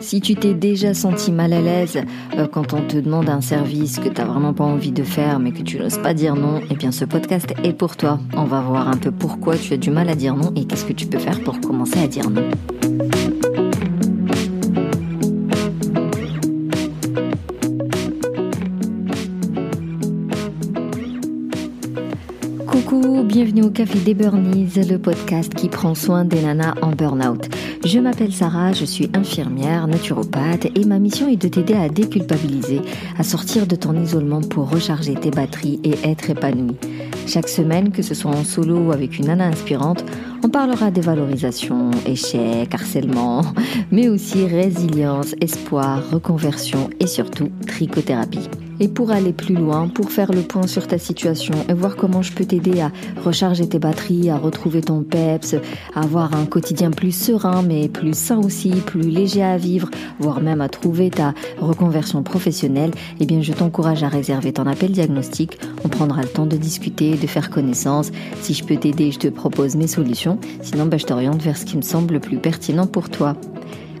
Si tu t'es déjà senti mal à l'aise euh, quand on te demande un service que tu n'as vraiment pas envie de faire mais que tu n'oses pas dire non, eh bien ce podcast est pour toi. On va voir un peu pourquoi tu as du mal à dire non et qu'est-ce que tu peux faire pour commencer à dire non. Coucou, bienvenue au Café des Burnies, le podcast qui prend soin des nanas en burn-out. Je m'appelle Sarah, je suis infirmière, naturopathe et ma mission est de t'aider à déculpabiliser, à sortir de ton isolement pour recharger tes batteries et être épanouie. Chaque semaine, que ce soit en solo ou avec une nana inspirante, on parlera des valorisations, échecs, harcèlement, mais aussi résilience, espoir, reconversion et surtout trichothérapie. Et pour aller plus loin, pour faire le point sur ta situation et voir comment je peux t'aider à recharger tes batteries, à retrouver ton peps, à avoir un quotidien plus serein mais plus sain aussi, plus léger à vivre, voire même à trouver ta reconversion professionnelle, eh bien je t'encourage à réserver ton appel diagnostic. On prendra le temps de discuter, de faire connaissance. Si je peux t'aider, je te propose mes solutions. Sinon, bah, je t'oriente vers ce qui me semble le plus pertinent pour toi.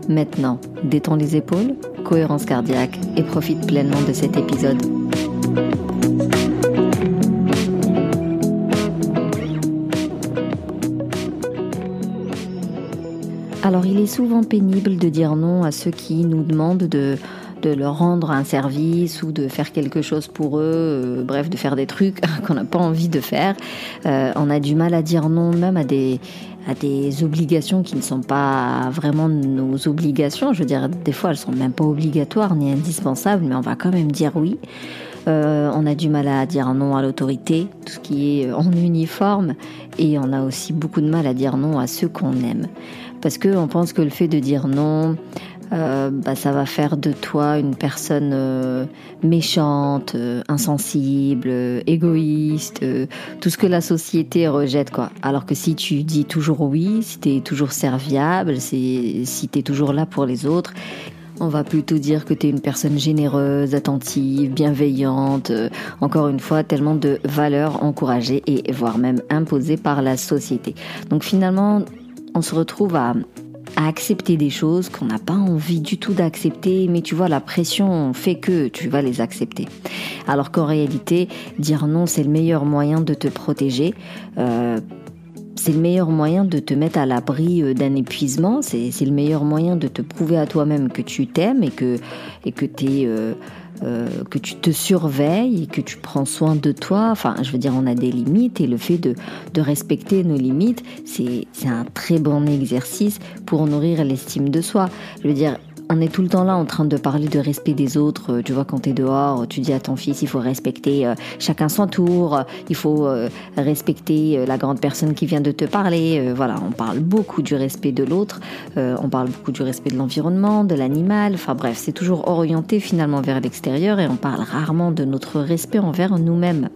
Maintenant, détends les épaules, cohérence cardiaque et profite pleinement de cet épisode. Alors il est souvent pénible de dire non à ceux qui nous demandent de, leur rendre un service ou de faire quelque chose pour eux, euh, bref, de faire des trucs qu'on n'a pas envie de faire. Euh, on a du mal à dire non même à des, à des obligations qui ne sont pas vraiment nos obligations. Je veux dire, des fois, elles sont même pas obligatoires ni indispensables, mais on va quand même dire oui. Euh, on a du mal à dire non à l'autorité, tout ce qui est en uniforme, et on a aussi beaucoup de mal à dire non à ceux qu'on aime, parce que on pense que le fait de dire non, euh, bah, ça va faire de toi une personne euh, méchante, euh, insensible, égoïste, tout ce que la société rejette quoi. Alors que si tu dis toujours oui, si tu es toujours serviable, si tu es toujours là pour les autres, on va plutôt dire que tu es une personne généreuse, attentive, bienveillante, encore une fois, tellement de valeurs encouragées et voire même imposées par la société. Donc finalement, on se retrouve à à accepter des choses qu'on n'a pas envie du tout d'accepter, mais tu vois, la pression fait que tu vas les accepter. Alors qu'en réalité, dire non, c'est le meilleur moyen de te protéger. Euh, c'est le meilleur moyen de te mettre à l'abri euh, d'un épuisement, c'est le meilleur moyen de te prouver à toi-même que tu t'aimes et que, et que tu es... Euh, euh, que tu te surveilles et que tu prends soin de toi. Enfin, je veux dire, on a des limites et le fait de, de respecter nos limites, c'est un très bon exercice pour nourrir l'estime de soi. Je veux dire, on est tout le temps là en train de parler de respect des autres. Euh, tu vois, quand tu es dehors, tu dis à ton fils, il faut respecter euh, chacun son tour, il faut euh, respecter la grande personne qui vient de te parler. Voilà, on parle beaucoup du respect de l'autre, on parle beaucoup du respect de l'environnement, de l'animal. Enfin bref, c'est toujours orienté finalement vers l'extérieur et on parle rarement de notre respect envers nous-mêmes.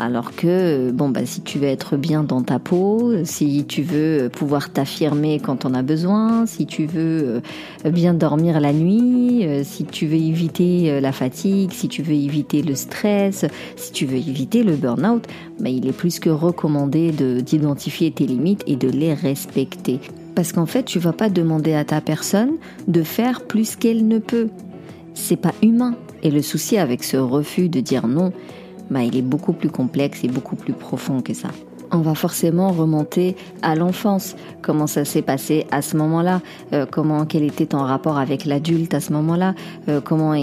Alors que, bon, bah, si tu veux être bien dans ta peau, si tu veux pouvoir t'affirmer quand on a besoin, si tu veux euh, bien dormir la nuit, euh, si tu veux éviter euh, la fatigue, si tu veux éviter le stress, si tu veux éviter le burn-out, bah, il est plus que recommandé d'identifier tes limites et de les respecter. Parce qu'en fait, tu vas pas demander à ta personne de faire plus qu'elle ne peut. C'est pas humain. Et le souci avec ce refus de dire non, bah, il est beaucoup plus complexe et beaucoup plus profond que ça on va forcément remonter à l'enfance. Comment ça s'est passé à ce moment-là? Euh, Comment quel était ton rapport avec l'adulte à ce moment-là? Euh, Comment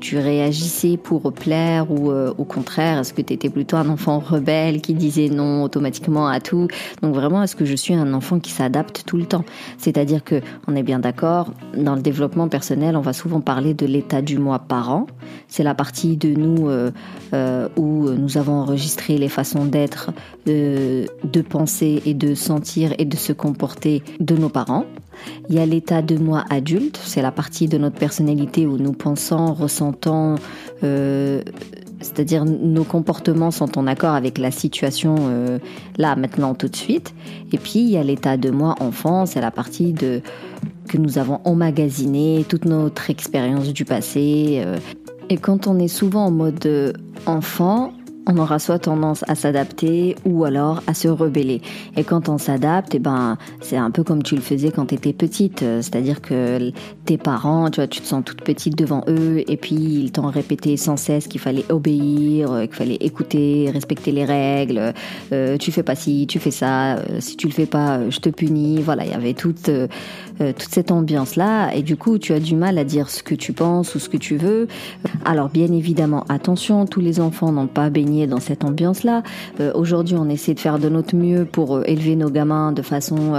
tu réagissais pour plaire ou euh, au contraire? Est-ce que tu étais plutôt un enfant rebelle qui disait non automatiquement à tout? Donc vraiment, est-ce que je suis un enfant qui s'adapte tout le temps? C'est-à-dire que on est bien d'accord. Dans le développement personnel, on va souvent parler de l'état du moi parent. C'est la partie de nous où nous avons enregistré les façons d'être penser et de sentir et de se comporter de nos parents. Il y a l'état de moi adulte, c'est la partie de notre personnalité où nous pensons, ressentons, euh, c'est-à-dire nos comportements sont en accord avec la situation euh, là, maintenant, tout de suite. Et puis il y a l'état de moi enfant, c'est la partie de que nous avons emmagasiné toute notre expérience du passé. Euh. Et quand on est souvent en mode enfant, on aura soit tendance à s'adapter ou alors à se rebeller. Et quand on s'adapte, eh ben, c'est un peu comme tu le faisais quand tu étais petite. C'est-à-dire que tes parents, tu vois, tu te sens toute petite devant eux et puis ils t'ont répété sans cesse qu'il fallait obéir, qu'il fallait écouter, respecter les règles. Euh, tu fais pas ci, tu fais ça. Euh, si tu le fais pas, euh, je te punis. Voilà, il y avait toute, toute cette ambiance-là. Et du coup, tu as du mal à dire ce que tu penses ou ce que tu veux. Alors, bien évidemment, attention, tous les enfants n'ont pas baigné dans cette ambiance-là. Euh, aujourd'hui, on essaie de faire de notre mieux pour euh, élever nos gamins de façon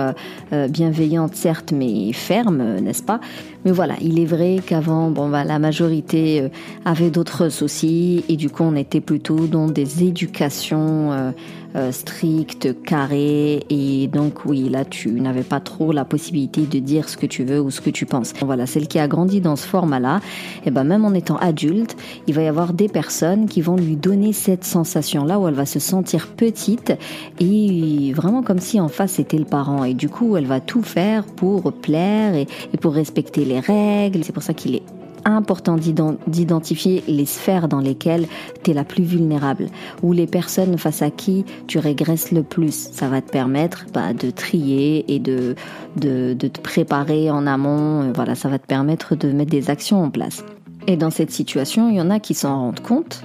euh, bienveillante, certes, mais ferme, n'est-ce pas? Mais voilà, il est vrai qu'avant, bon, bah, la majorité avait d'autres soucis et du coup, on était plutôt dans des éducations euh, strict, carré, et donc oui, là tu n'avais pas trop la possibilité de dire ce que tu veux ou ce que tu penses. Voilà, celle qui a grandi dans ce format-là, et eh ben même en étant adulte, il va y avoir des personnes qui vont lui donner cette sensation-là où elle va se sentir petite et vraiment comme si en face c'était le parent. Et du coup, elle va tout faire pour plaire et, pour respecter les règles. C'est pour ça qu'il est important d'identifier les sphères dans lesquelles tu es la plus vulnérable ou les personnes face à qui tu régresses le plus. Ça va te permettre bah, de trier et de, de, de, te préparer en amont. Voilà, ça va te permettre de mettre des actions en place. Et dans cette situation, il y en a qui s'en rendent compte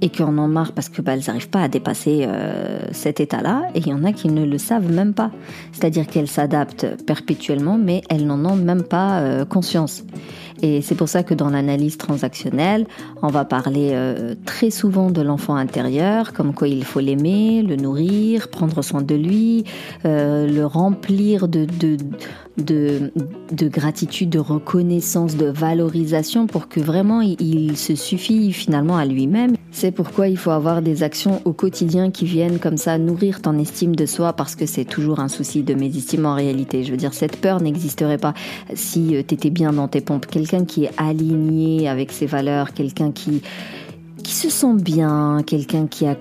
et qui en marre parce que bah, elles n'arrivent pas à dépasser euh, cet état-là, et il y en a qui ne le savent même pas. C'est-à-dire qu'elles s'adaptent perpétuellement, mais elles n'en ont même pas euh, conscience. Et c'est pour ça que dans l'analyse transactionnelle, on va parler euh, très souvent de l'enfant intérieur, comme quoi il faut l'aimer, le nourrir, prendre soin de lui, euh, le remplir de, de, de, de, gratitude, de reconnaissance, de valorisation pour que vraiment il, se suffit finalement à lui-même. C'est pourquoi il faut avoir des actions au quotidien qui viennent comme ça nourrir ton estime de soi parce que c'est toujours un souci de mésestime en réalité. Je veux dire, cette peur n'existerait pas si euh, tu étais bien dans tes pompes. Quelqu'un qui est aligné avec ses valeurs, quelqu'un qui, qui se sent bien, quelqu'un qui a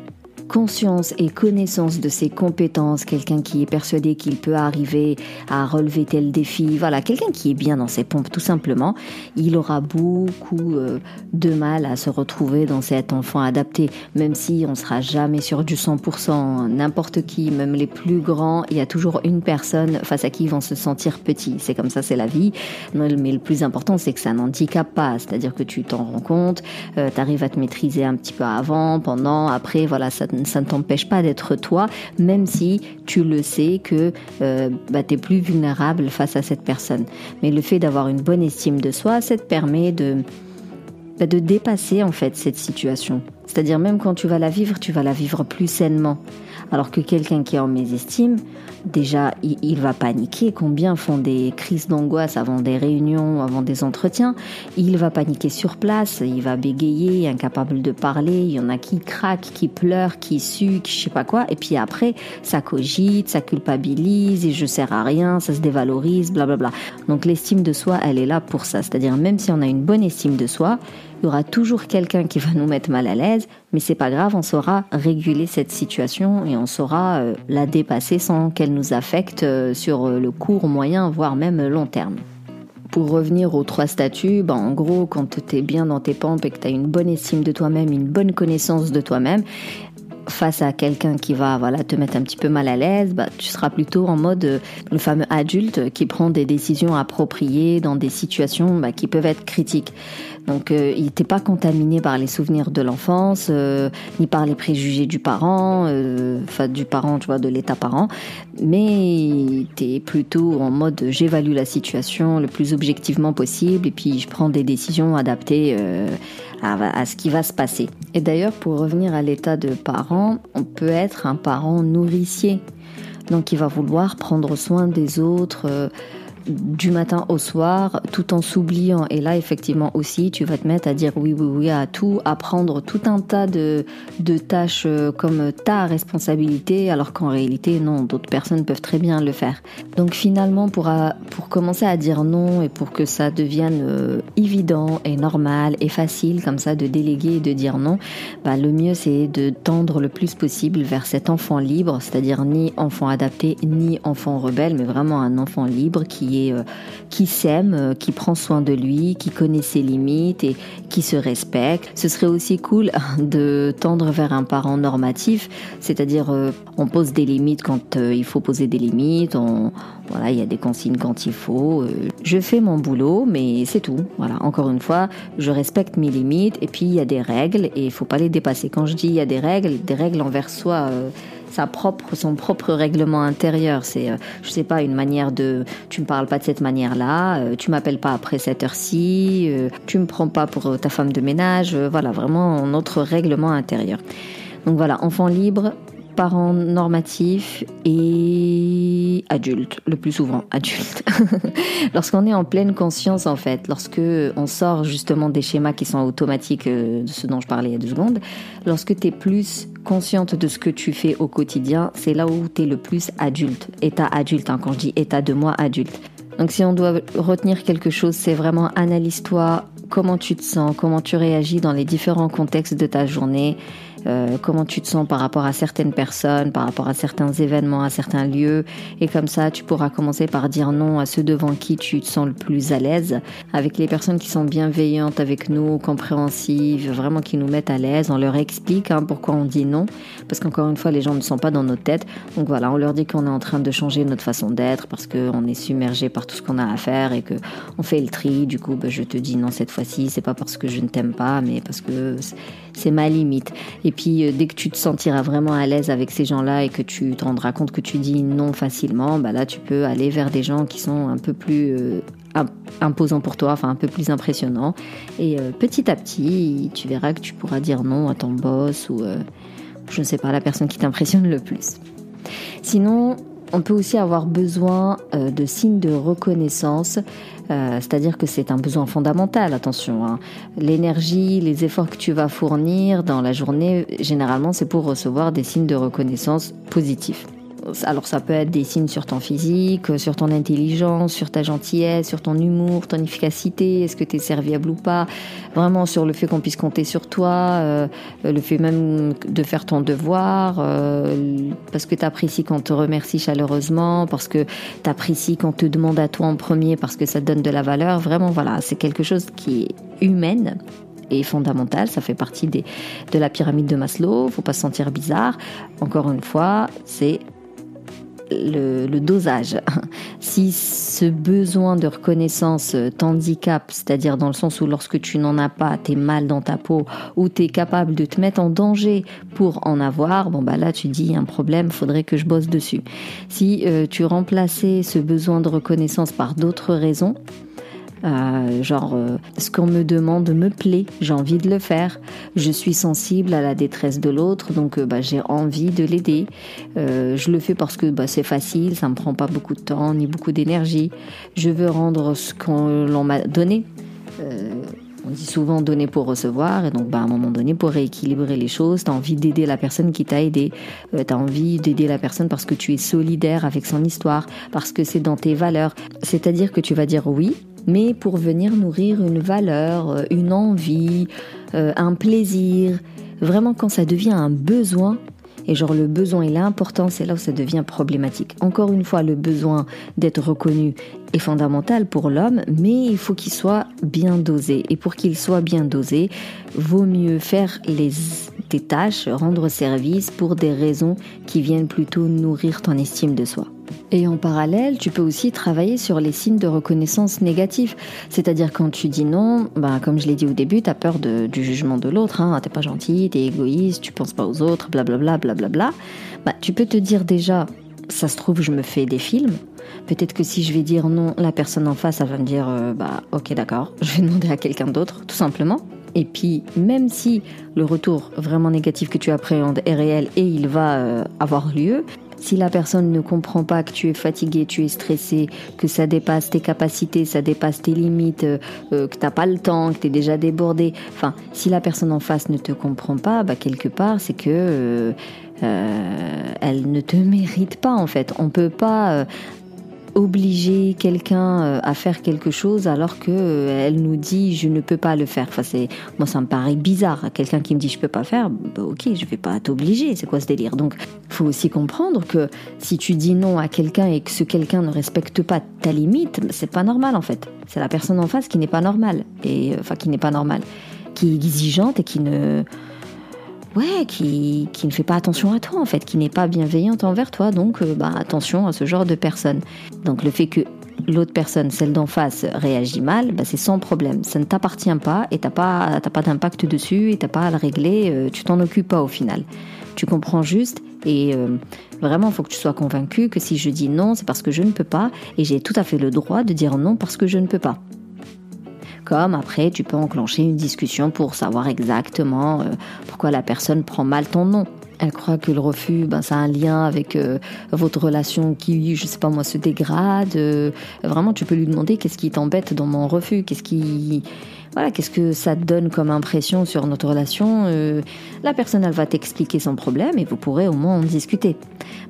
conscience et connaissance de ses compétences, quelqu'un qui est persuadé qu'il peut arriver à relever tel défi, voilà, quelqu'un qui est bien dans ses pompes tout simplement, il aura beaucoup euh, de mal à se retrouver dans cet enfant adapté, même si on sera jamais sur du 100%, n'importe qui, même les plus grands, il y a toujours une personne face à qui ils vont se sentir petits, c'est comme ça, c'est la vie, mais le plus important c'est que ça n'handicape pas, c'est-à-dire que tu t'en rends compte, euh, tu arrives à te maîtriser un petit peu avant, pendant, après, voilà, ça ça ne t'empêche pas d'être toi, même si tu le sais que euh, bah, tu es plus vulnérable face à cette personne. Mais le fait d'avoir une bonne estime de soi, ça te permet de, bah, de dépasser en fait cette situation. C'est-à-dire même quand tu vas la vivre, tu vas la vivre plus sainement. Alors que quelqu'un qui est en mésestime, déjà, il, va paniquer. Combien font des crises d'angoisse avant des réunions, avant des entretiens? Il va paniquer sur place, il va bégayer, incapable de parler. Il y en a qui craquent, qui pleurent, qui suent, qui je sais pas quoi. Et puis après, ça cogite, ça culpabilise, et je sers à rien, ça se dévalorise, blablabla. Donc l'estime de soi, elle est là pour ça. C'est-à-dire même si on a une bonne estime de soi, il y aura toujours quelqu'un qui va nous mettre mal à l'aise, mais c'est pas grave, on saura réguler cette situation et on saura euh, la dépasser sans qu'elle nous affecte euh, sur euh, le court, moyen, voire même long terme. Pour revenir aux trois statuts, ben en gros, quand tu es bien dans tes pompes et que tu as une bonne estime de toi-même, une bonne connaissance de toi-même, face à quelqu'un qui va voilà te mettre un petit peu mal à l'aise, bah, tu seras plutôt en mode euh, le fameux adulte qui prend des décisions appropriées dans des situations bah, qui peuvent être critiques. Donc euh, il n'était pas contaminé par les souvenirs de l'enfance, euh, ni par les préjugés du parent, enfin du parent, tu vois, de l'état parent, mais tu es plutôt en mode j'évalue la situation le plus objectivement possible et puis je prends des décisions adaptées à, ce qui va se passer. Et d'ailleurs, pour revenir à l'état de parent, on peut être un parent nourricier. Donc il va vouloir prendre soin des autres, euh, du matin au soir tout en s'oubliant. Et là, effectivement aussi, tu vas te mettre à dire oui, oui, oui à tout, à prendre tout un tas de, de tâches euh, comme ta responsabilité, alors qu'en réalité, non, d'autres personnes peuvent très bien le faire. Donc finalement, pour, pour commencer à dire non et pour que ça devienne euh, évident et normal et facile comme ça de déléguer et de dire non, bah, le mieux c'est de tendre le plus possible vers cet enfant libre, c'est-à-dire ni enfant adapté, ni enfant rebelle, mais vraiment un enfant libre qui est est qui s'aime, qui prend soin de lui, qui connaît ses limites et qui se respecte. Ce serait aussi cool de tendre vers un parent normatif, c'est-à-dire on pose des limites quand il faut poser des limites, voilà, il y a des consignes quand il faut. je fais mon boulot, mais c'est tout. Voilà, encore une fois, je respecte mes limites et puis il y a des règles et il faut pas les dépasser. Quand je dis il y a des règles, des règles envers soi. Sa propre, son propre règlement intérieur. C'est, je sais pas, une manière de, tu me parles pas de cette manière-là, tu m'appelles pas après cette heure-ci, tu me prends pas pour ta femme de ménage, voilà, vraiment notre règlement intérieur. Donc voilà, enfant libre, parents normatifs et adultes, le plus souvent adultes. Lorsqu'on est en pleine conscience, en fait, lorsque on sort justement des schémas qui sont automatiques, euh, de ce dont je parlais il y a deux secondes, lorsque tu es plus consciente de ce que tu fais au quotidien, c'est là où tu es le plus adulte, état adulte, hein, quand je dis état de moi adulte. Donc si on doit retenir quelque chose, c'est vraiment analyse-toi, comment tu te sens, comment tu réagis dans les différents contextes de ta journée euh, comment tu te sens par rapport à certaines personnes, par rapport à certains événements, à certains lieux. Et comme ça, tu pourras commencer par dire non à ceux devant qui tu te sens le plus à l'aise, avec les personnes qui sont bienveillantes avec nous, compréhensives, vraiment qui nous mettent à l'aise. On leur explique hein, pourquoi on dit non, parce qu'encore une fois, les gens ne sont pas dans notre tête. Donc voilà, on leur dit qu'on est en train de changer notre façon d'être parce qu'on est submergé par tout ce qu'on a à faire et que on fait le tri. Du coup, ben, je te dis non cette fois-ci. C'est pas parce que je ne t'aime pas, mais parce que c'est ma limite. Et puis euh, dès que tu te sentiras vraiment à l'aise avec ces gens-là et que tu te rendras compte que tu dis non facilement, bah là tu peux aller vers des gens qui sont un peu plus euh, imposants pour toi, enfin un peu plus impressionnants. Et euh, petit à petit, tu verras que tu pourras dire non à ton boss ou je ne sais pas la personne qui t'impressionne le plus. Sinon, on peut aussi avoir besoin de signes de reconnaissance euh, c'est-à-dire que c'est un besoin fondamental, attention. Hein. L'énergie, les efforts que tu vas fournir dans la journée, généralement, c'est pour recevoir des signes de reconnaissance positifs. Alors ça peut être des signes sur ton physique, sur ton intelligence, sur ta gentillesse, sur ton humour, ton efficacité, est-ce que tu es serviable ou pas, vraiment sur le fait qu'on puisse compter sur toi, euh, le fait même de faire ton devoir, euh, parce que tu apprécies qu'on te remercie chaleureusement, parce que tu apprécies qu'on te demande à toi en premier, parce que ça te donne de la valeur, vraiment voilà, c'est quelque chose qui est humaine et fondamental, ça fait partie de la pyramide de Maslow, faut pas se sentir bizarre. Encore une fois, c'est le, dosage. Si ce besoin de reconnaissance t'handicape, c'est-à-dire dans le sens où lorsque tu n'en as pas, tu es mal dans ta peau, ou tu es capable de te mettre en danger pour en avoir, bon bah là tu dis un problème, faudrait que je bosse dessus. Si euh, tu remplaçais ce besoin de reconnaissance par d'autres raisons, euh, genre, euh, ce qu'on me demande me plaît, j'ai envie de le faire. Je suis sensible à la détresse de l'autre, donc euh, bah, j'ai envie de l'aider. je le fais parce que bah, c'est facile, ça me prend pas beaucoup de temps ni beaucoup d'énergie. Je veux rendre ce qu'on m'a donné. on dit souvent donner pour recevoir, et donc bah, à un moment donné, pour rééquilibrer les choses, tu as envie d'aider la personne qui t'a aidé. tu as envie d'aider la personne parce que tu es solidaire avec son histoire, parce que c'est dans tes valeurs. C'est-à-dire que tu vas dire oui, mais pour venir nourrir une valeur, une envie, euh, un plaisir. Vraiment, quand ça devient un besoin, et genre le besoin est l'important, c'est là où ça devient problématique. Encore une fois, le besoin d'être reconnu est fondamental pour l'homme, mais il faut qu'il soit bien dosé. Et pour qu'il soit bien dosé, vaut mieux faire les, tes tâches, rendre service pour des raisons qui viennent plutôt nourrir ton estime de soi. Et en parallèle, tu peux aussi travailler sur les signes de reconnaissance négatifs. C'est-à-dire quand tu dis non, bah, comme je l'ai dit au début, tu as peur du jugement de l'autre. Hein, t'es pas gentil, t'es égoïste, tu penses pas aux autres, blablabla. Bla, bla, bla, bah, tu peux te dire déjà, ça se trouve, je me fais des films. Peut-être que si je vais dire non, la personne en face, elle va me dire, euh, bah ok d'accord, je vais demander à quelqu'un d'autre, tout simplement. Et puis, même si le retour vraiment négatif que tu appréhendes est réel et il va euh, avoir lieu, si la personne ne comprend pas que tu es fatigué, tu es stressé, que ça dépasse tes capacités, ça dépasse tes limites, euh, euh, que t'as pas le temps, que tu es déjà débordé, enfin, si la personne en face ne te comprend pas, bah quelque part, c'est que euh, elle ne te mérite pas en fait. On peut pas obliger quelqu'un euh, à faire quelque chose alors que euh, elle nous dit je ne peux pas le faire. Enfin, c'est moi ça me paraît bizarre. Quelqu'un qui me dit je peux pas faire, bah, ok, je vais pas t'obliger. C'est quoi ce délire? Donc, faut aussi comprendre que si tu dis non à quelqu'un et que ce quelqu'un ne respecte pas ta limite, c'est pas normal en fait. C'est la personne en face qui n'est pas normale et enfin qui n'est pas normale, qui est exigeante et qui ne ouais, qui, qui ne fait pas attention à toi en fait, qui n'est pas bienveillante envers toi. Donc, euh, bah, attention à ce genre de personne. Donc, le fait que l'autre personne, celle d'en face, réagit mal, bah, c'est sans problème. Ça ne t'appartient pas et t'as pas, pas d'impact dessus et t'as pas à le régler. Euh, tu t'en occupes pas au final. Tu comprends juste et euh, vraiment, il faut que tu sois convaincu que si je dis non, c'est parce que je ne peux pas et j'ai tout à fait le droit de dire non parce que je ne peux pas. Comme après, tu peux enclencher une discussion pour savoir exactement euh, pourquoi la personne prend mal ton nom. Elle croit que le refus, ben, ça a un lien avec euh, votre relation qui, je sais pas moi, se dégrade. Euh, vraiment, tu peux lui demander qu'est-ce qui t'embête dans mon refus, qu'est-ce qui, voilà, qu'est-ce que ça donne comme impression sur notre relation euh, La personne, elle va t'expliquer son problème et vous pourrez au moins en discuter.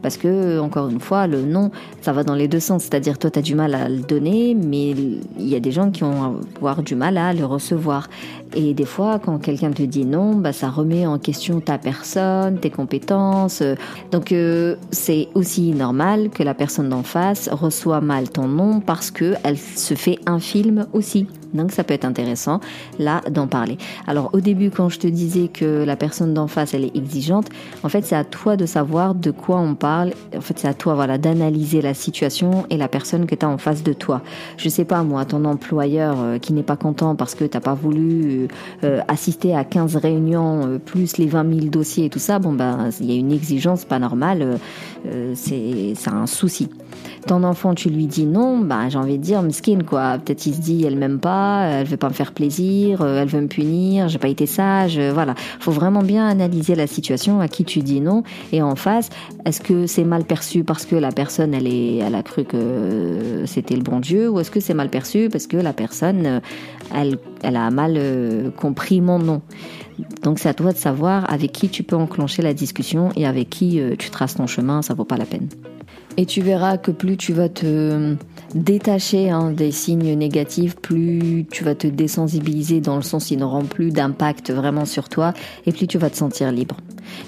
Parce que, encore une fois, le non, ça va dans les deux sens. C'est-à-dire, toi, tu du mal à le donner, mais il y a des gens qui vont avoir du mal à le recevoir. Et des fois, quand quelqu'un te dit non, bah, ça remet en question ta personne, tes compétences. Donc, euh, c'est aussi normal que la personne d'en face reçoit mal ton non parce que elle se fait un film aussi. Donc ça peut être intéressant là d'en parler. Alors au début quand je te disais que la personne d'en face elle est exigeante, en fait c'est à toi de savoir de quoi on parle. En fait c'est à toi voilà d'analyser la situation et la personne que tu as en face de toi. Je sais pas moi ton employeur euh, qui n'est pas content parce que t'as pas voulu euh, assister à 15 réunions euh, plus les 20 000 dossiers et tout ça, bon ben il y a une exigence pas normale, c'est un souci. Ton enfant, tu lui dis non, bah, j'ai envie de dire, skin quoi. Peut-être il se dit, elle m'aime pas, elle veut pas me faire plaisir, euh, elle veut me punir, j'ai pas été sage, euh, voilà. Faut vraiment bien analyser la situation à qui tu dis non et en face, est-ce que c'est mal perçu parce que la personne, elle est, elle a cru que c'était le bon Dieu ou est-ce que c'est mal perçu parce que la personne, euh, elle, elle a mal compris mon nom? Donc c'est à toi de savoir avec qui tu peux enclencher la discussion et avec qui tu traces ton chemin, ça vaut pas la peine. Et tu verras que plus tu vas te détacher hein, des signes négatifs, plus tu vas te désensibiliser dans le sens ils n'auront plus d'impact vraiment sur toi, et plus tu vas te sentir libre.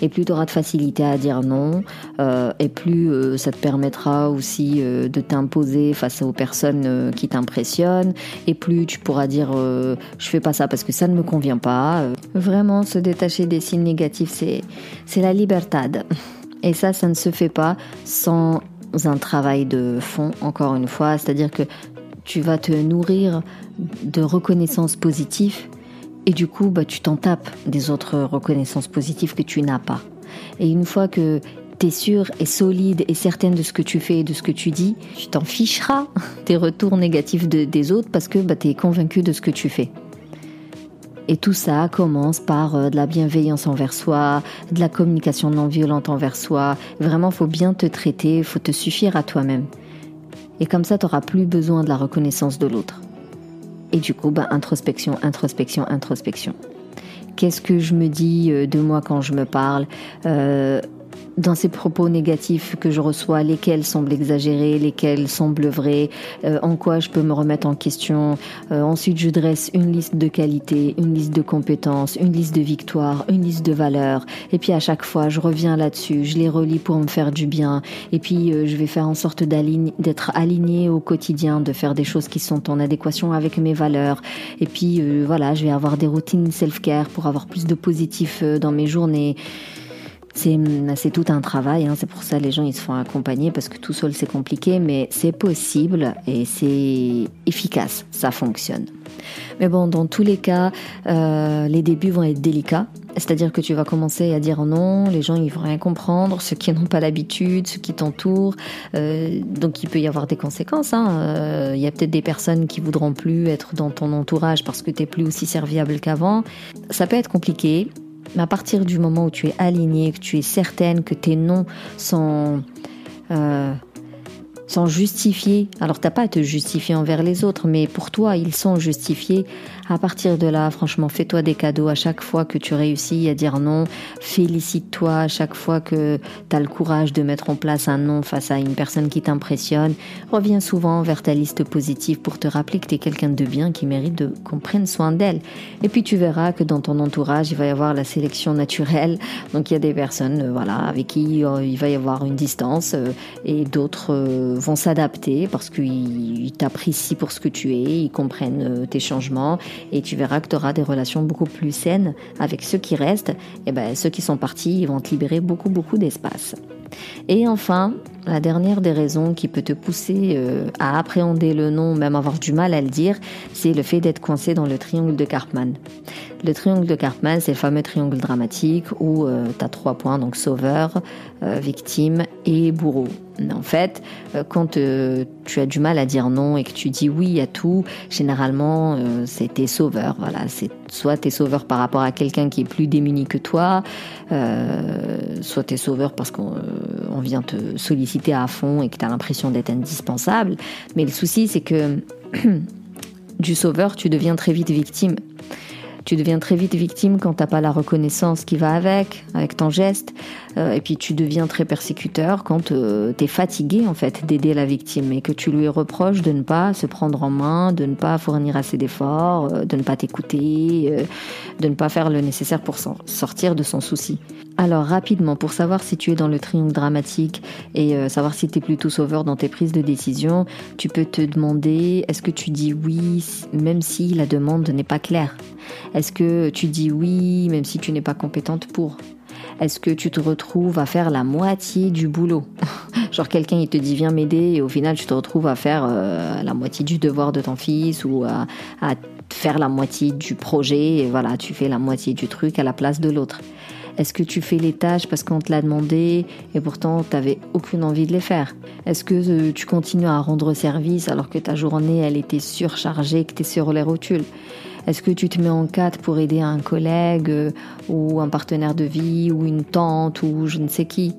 Et plus tu auras de facilité à dire non, euh, et plus euh, ça te permettra aussi euh, de t'imposer face aux personnes qui t'impressionnent, et plus tu pourras dire je fais pas ça parce que ça ne me convient pas. Vraiment, se détacher des signes négatifs, c'est c'est la libertad. Et ça, ça ne se fait pas sans un travail de fond, encore une fois, c'est-à-dire que tu vas te nourrir de reconnaissance positive et du coup, bah, tu t'en tapes des autres reconnaissances positives que tu n'as pas. Et une fois que tu es sûre et solide et certaine de ce que tu fais et de ce que tu dis, tu t'en ficheras des retours négatifs des autres parce que bah, tu es convaincu de ce que tu fais. Et tout ça commence par euh, de la bienveillance envers soi, de la communication non violente envers soi. Vraiment, faut bien te traiter, faut te suffire à toi-même. Et comme ça, tu n'auras plus besoin de la reconnaissance de l'autre. Et du coup, bah, introspection, introspection, introspection. Qu'est-ce que je me dis euh, de moi quand je me parle? Euh, dans ces propos négatifs que je reçois, lesquels semblent exagérés, lesquels semblent vrais, euh, en quoi je peux me remettre en question. Euh, ensuite, je dresse une liste de qualités, une liste de compétences, une liste de victoires, une liste de valeurs. Et puis à chaque fois, je reviens là-dessus, je les relis pour me faire du bien. Et puis, euh, je vais faire en sorte d'être aligné au quotidien, de faire des choses qui sont en adéquation avec mes valeurs. Et puis, voilà, je vais avoir des routines self-care pour avoir plus de positif dans mes journées. C'est tout un travail, hein. c'est pour ça les gens ils se font accompagner parce que tout seul c'est compliqué, mais c'est possible et c'est efficace, ça fonctionne. Mais bon, dans tous les cas, euh, les débuts vont être délicats. C'est-à-dire que tu vas commencer à dire non, les gens ils vont rien comprendre, ceux qui n'ont pas l'habitude, ceux qui t'entourent. Euh, donc il peut y avoir des conséquences. Hein. Euh, il y a peut-être des personnes qui voudront plus être dans ton entourage parce que tu n'es plus aussi serviable qu'avant. Ça peut être compliqué. Mais à partir du moment où tu es aligné, que tu es certaine que tes noms sont, euh, sans justifier. Alors t'as pas à te justifier envers les autres, mais pour toi, ils sont justifiés. À partir de là, franchement, fais-toi des cadeaux à chaque fois que tu réussis à dire non. Félicite-toi à chaque fois que tu as le courage de mettre en place un non face à une personne qui t'impressionne. Reviens souvent vers ta liste positive pour te rappeler que tu es quelqu'un de bien qui mérite qu'on prenne soin d'elle. Et puis tu verras que dans ton entourage, il va y avoir la sélection naturelle. Donc il y a des personnes euh, voilà, avec qui euh, il va y avoir une distance euh, et d'autres vont s'adapter parce qu'ils t'apprécient pour ce que tu es, ils comprennent tes changements et tu verras que tu auras des relations beaucoup plus saines avec ceux qui restent. Et ben ceux qui sont partis, ils vont te libérer beaucoup beaucoup d'espace. Et enfin, la dernière des raisons qui peut te pousser euh, à appréhender le nom, même avoir du mal à le dire, c'est le fait d'être coincé dans le triangle de Karpman. Le triangle de Karpman, c'est le fameux triangle dramatique où euh, tu as trois points, donc sauveur, euh, victime et bourreau. En fait, quand tu as du mal à dire non et que tu dis oui à tout, généralement, c'est tes sauveurs. Voilà, c'est soit tes sauveurs par rapport à quelqu'un qui est plus démuni que toi, soit tes sauveurs parce qu'on vient te solliciter à fond et que tu as l'impression d'être indispensable. Mais le souci, c'est que du sauveur, tu deviens très vite victime. Tu deviens très vite victime quand t'as pas la reconnaissance qui va avec, avec ton geste. Euh, et puis tu deviens très persécuteur quand euh, tu es fatigué en fait d'aider la victime et que tu lui reproches de ne pas se prendre en main, de ne pas fournir assez d'efforts, euh, de ne pas t'écouter, de ne pas faire le nécessaire pour sortir de son souci. Alors rapidement, pour savoir si tu es dans le triangle dramatique et savoir si tu es plutôt sauveur dans tes prises de décision, tu peux te demander est-ce que tu dis oui même si la demande n'est pas claire? Est-ce que tu dis oui même si tu n'es pas compétente pour? Est-ce que tu te retrouves à faire la moitié du boulot? Genre quelqu'un il te dit viens m'aider et au final tu te retrouves à faire euh, la moitié du devoir de ton fils ou à, faire la moitié du projet et voilà tu fais la moitié du truc à la place de l'autre. Est-ce que tu fais les tâches parce qu'on te l'a demandé et pourtant tu n'avais aucune envie de les faire? Est-ce que euh, tu continues à rendre service alors que ta journée elle était surchargée, que tu es sur les rotules est-ce que tu te mets en quatre pour aider un collègue euh, ou un partenaire de vie ou une tante ou je ne sais qui?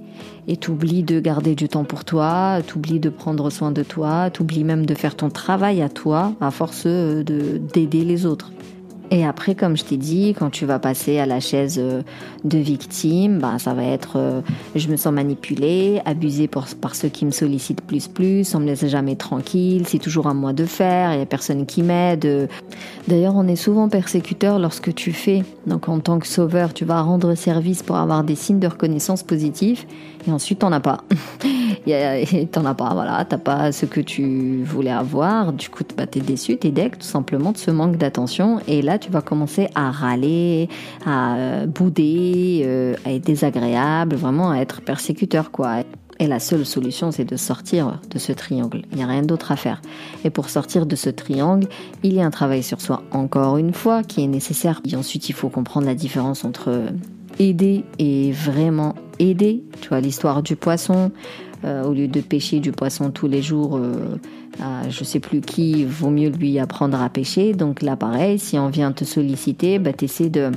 Et t'oublies de garder du temps pour toi, t'oublies de prendre soin de toi, t'oublies même de faire ton travail à toi à force euh, de d'aider les autres. Et après, comme je t'ai dit, quand tu vas passer à la chaise euh, de victime, bah, ça va être euh, je me sens manipulée, abusée par, par ceux qui me sollicitent plus plus, on me laisse jamais tranquille, c'est toujours à moi de faire, il n'y a personne qui m'aide. D'ailleurs, on est souvent persécuteur lorsque tu fais, donc en tant que sauveur, tu vas rendre service pour avoir des signes de reconnaissance positifs, et ensuite t'en as pas. t'en as pas, voilà, t'as pas ce que tu voulais avoir, du coup bah, t'es déçu, t'es deck tout simplement de ce manque d'attention, et là tu vas commencer à râler, à euh, bouder, euh, à être désagréable, vraiment à être persécuteur quoi. Et la seule solution, c'est de sortir de ce triangle. Il n'y a rien d'autre à faire. Et pour sortir de ce triangle, il y a un travail sur soi, encore une fois, qui est nécessaire. Et ensuite, il faut comprendre la différence entre aider et vraiment aider. Tu vois, l'histoire du poisson. Euh, au lieu de pêcher du poisson tous les jours je je sais plus qui, vaut mieux lui apprendre à pêcher. Donc là, pareil, si on vient te solliciter, bah, t'essaies de,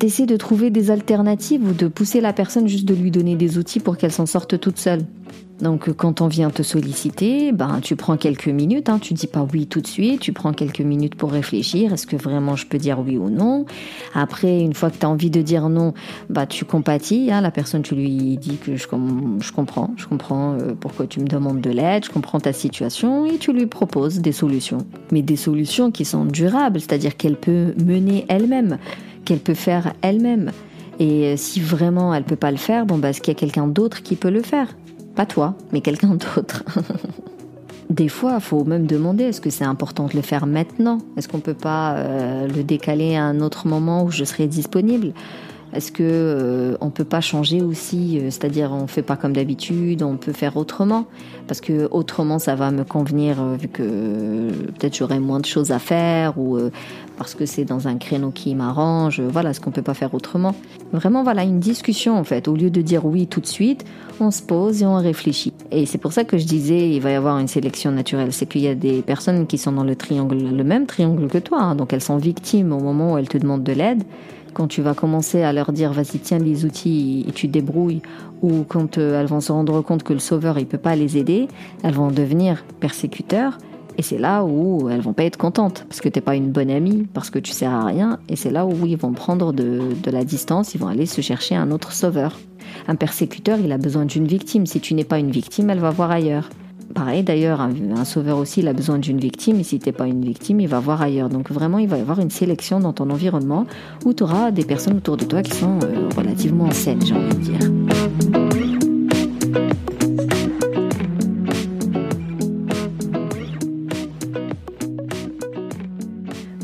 de trouver des alternatives ou de pousser la personne juste de lui donner des outils pour qu'elle s'en sorte toute seule. Donc quand on vient te solliciter, ben tu prends quelques minutes, hein, tu dis pas oui tout de suite, tu prends quelques minutes pour réfléchir, est-ce que vraiment je peux dire oui ou non? Après, une fois que tu as envie de dire non, bah tu compatis, hein, la personne tu lui dis que je, comprends, je comprends euh, pourquoi tu me demandes de l'aide, je comprends ta situation et tu lui proposes des solutions. Mais des solutions qui sont durables, c'est-à-dire qu'elle peut mener elle-même, qu'elle peut faire elle-même. Et si vraiment elle peut pas le faire, bon bah est-ce qu'il y a quelqu'un d'autre qui peut le faire? Pas toi, mais quelqu'un d'autre. Des fois, il faut même demander est-ce que c'est important de le faire maintenant? Est-ce qu'on peut pas euh, le décaler à un autre moment où je serai disponible? Est-ce que euh, on peut pas changer aussi, euh, c'est-à-dire on fait pas comme d'habitude, on peut faire autrement? Parce que autrement ça va me convenir euh, vu que peut-être j'aurai moins de choses à faire ou parce que c'est dans un créneau qui m'arrange. Voilà, est-ce qu'on peut pas faire autrement Vraiment voilà une discussion en fait. Au lieu de dire oui tout de suite, on se pose et on réfléchit. Et c'est pour ça que je disais il va y avoir une sélection naturelle. C'est qu'il y a des personnes qui sont dans le triangle, le même triangle que toi, hein. donc elles sont victimes au moment où elles te demandent de l'aide quand tu vas commencer à leur dire vas-y tiens les outils et tu débrouilles, ou quand elles vont se rendre compte que le sauveur il peut pas les aider, elles vont devenir persécuteurs et c'est là où elles vont pas être contentes parce que t'es pas une bonne amie, parce que tu sers à rien. Et c'est là où ils vont prendre de, la distance, ils vont aller se chercher un autre sauveur. Un persécuteur, il a besoin d'une victime. Si tu n'es pas une victime, elle va voir ailleurs. Pareil d'ailleurs, un, sauveur aussi, a besoin d'une victime, et si t'es pas une victime, il va voir ailleurs. Donc vraiment, il va y avoir une sélection dans ton environnement où tu auras des personnes autour de toi qui sont euh, relativement saines, j'ai envie de dire.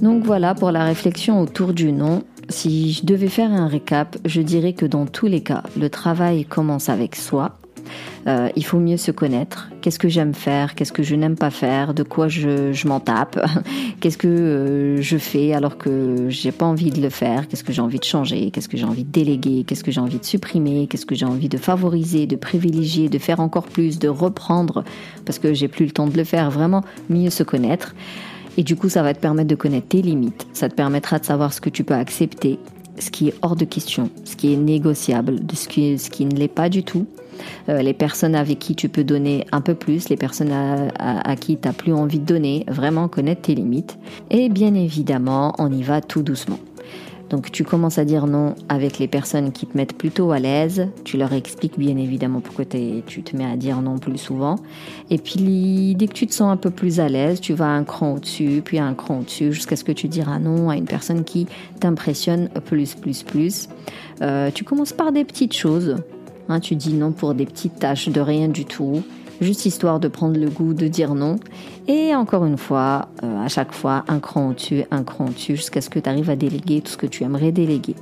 Donc voilà pour la réflexion autour du nom. Si je devais faire un récap, je dirais que dans tous les cas, le travail commence avec soi. Euh, il faut mieux se connaître. Qu'est-ce que j'aime faire? Qu'est-ce que je n'aime pas faire? De quoi je, m'en tape? Qu'est-ce que euh, je fais alors que j'ai pas envie de le faire? Qu'est-ce que j'ai envie de changer? Qu'est-ce que j'ai envie de déléguer? Qu'est-ce que j'ai envie de supprimer? Qu'est-ce que j'ai envie de favoriser, de privilégier, de faire encore plus, de reprendre? Parce que j'ai plus le temps de le faire. Vraiment mieux se connaître. Et du coup, ça va te permettre de connaître tes limites. Ça te permettra de savoir ce que tu peux accepter, ce qui est hors de question, ce qui est négociable, ce qui, ce qui ne l'est pas du tout. Euh, les personnes avec qui tu peux donner un peu plus, les personnes à, à qui tu n'as plus envie de donner, vraiment connaître tes limites. Et bien évidemment, on y va tout doucement. Donc tu commences à dire non avec les personnes qui te mettent plutôt à l'aise. Tu leur expliques bien évidemment pourquoi tu te mets à dire non plus souvent. Et puis dès que tu te sens un peu plus à l'aise, tu vas un cran au-dessus, puis un cran au-dessus, jusqu'à ce que tu diras non à une personne qui t'impressionne plus, plus, plus. Euh, tu commences par des petites choses. Hein, tu dis non pour des petites tâches de rien du tout juste histoire de prendre le goût de dire non. Et encore une fois, euh, à chaque fois, un cran au-dessus, un cran au-dessus, jusqu'à ce que tu arrives à déléguer tout ce que tu aimerais déléguer.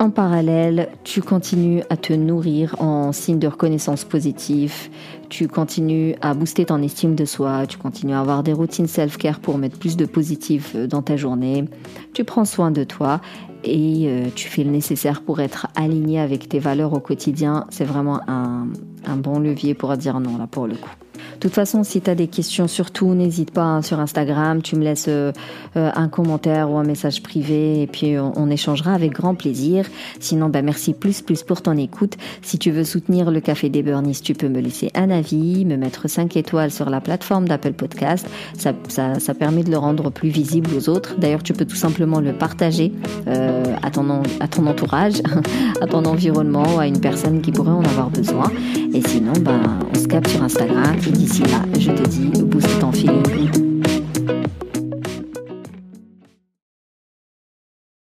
En parallèle, tu continues à te nourrir en signe de reconnaissance positive, tu continues à booster ton estime de soi, tu continues à avoir des routines self-care pour mettre plus de positif euh, dans ta journée, tu prends soin de toi et euh, tu fais le nécessaire pour être aligné avec tes valeurs au quotidien. C'est vraiment un, un bon levier pour dire non là pour le coup. De toute façon, si tu as des questions, surtout n'hésite pas hein, sur Instagram, tu me laisses euh, euh, un commentaire ou un message privé et puis on, échangera avec grand plaisir. Sinon, bah, merci plus plus pour ton écoute. Si tu veux soutenir le Café des Burnies, tu peux me laisser un avis, me mettre 5 étoiles sur la plateforme d'Apple Podcast. Ça, ça, ça, permet de le rendre plus visible aux autres. D'ailleurs, tu peux tout simplement le partager euh, à, ton, à ton entourage, à ton environnement à une personne qui pourrait en avoir besoin. Et sinon, bah, on se capte sur Instagram. Et d'ici là, je te dis, vous êtes en Philippe.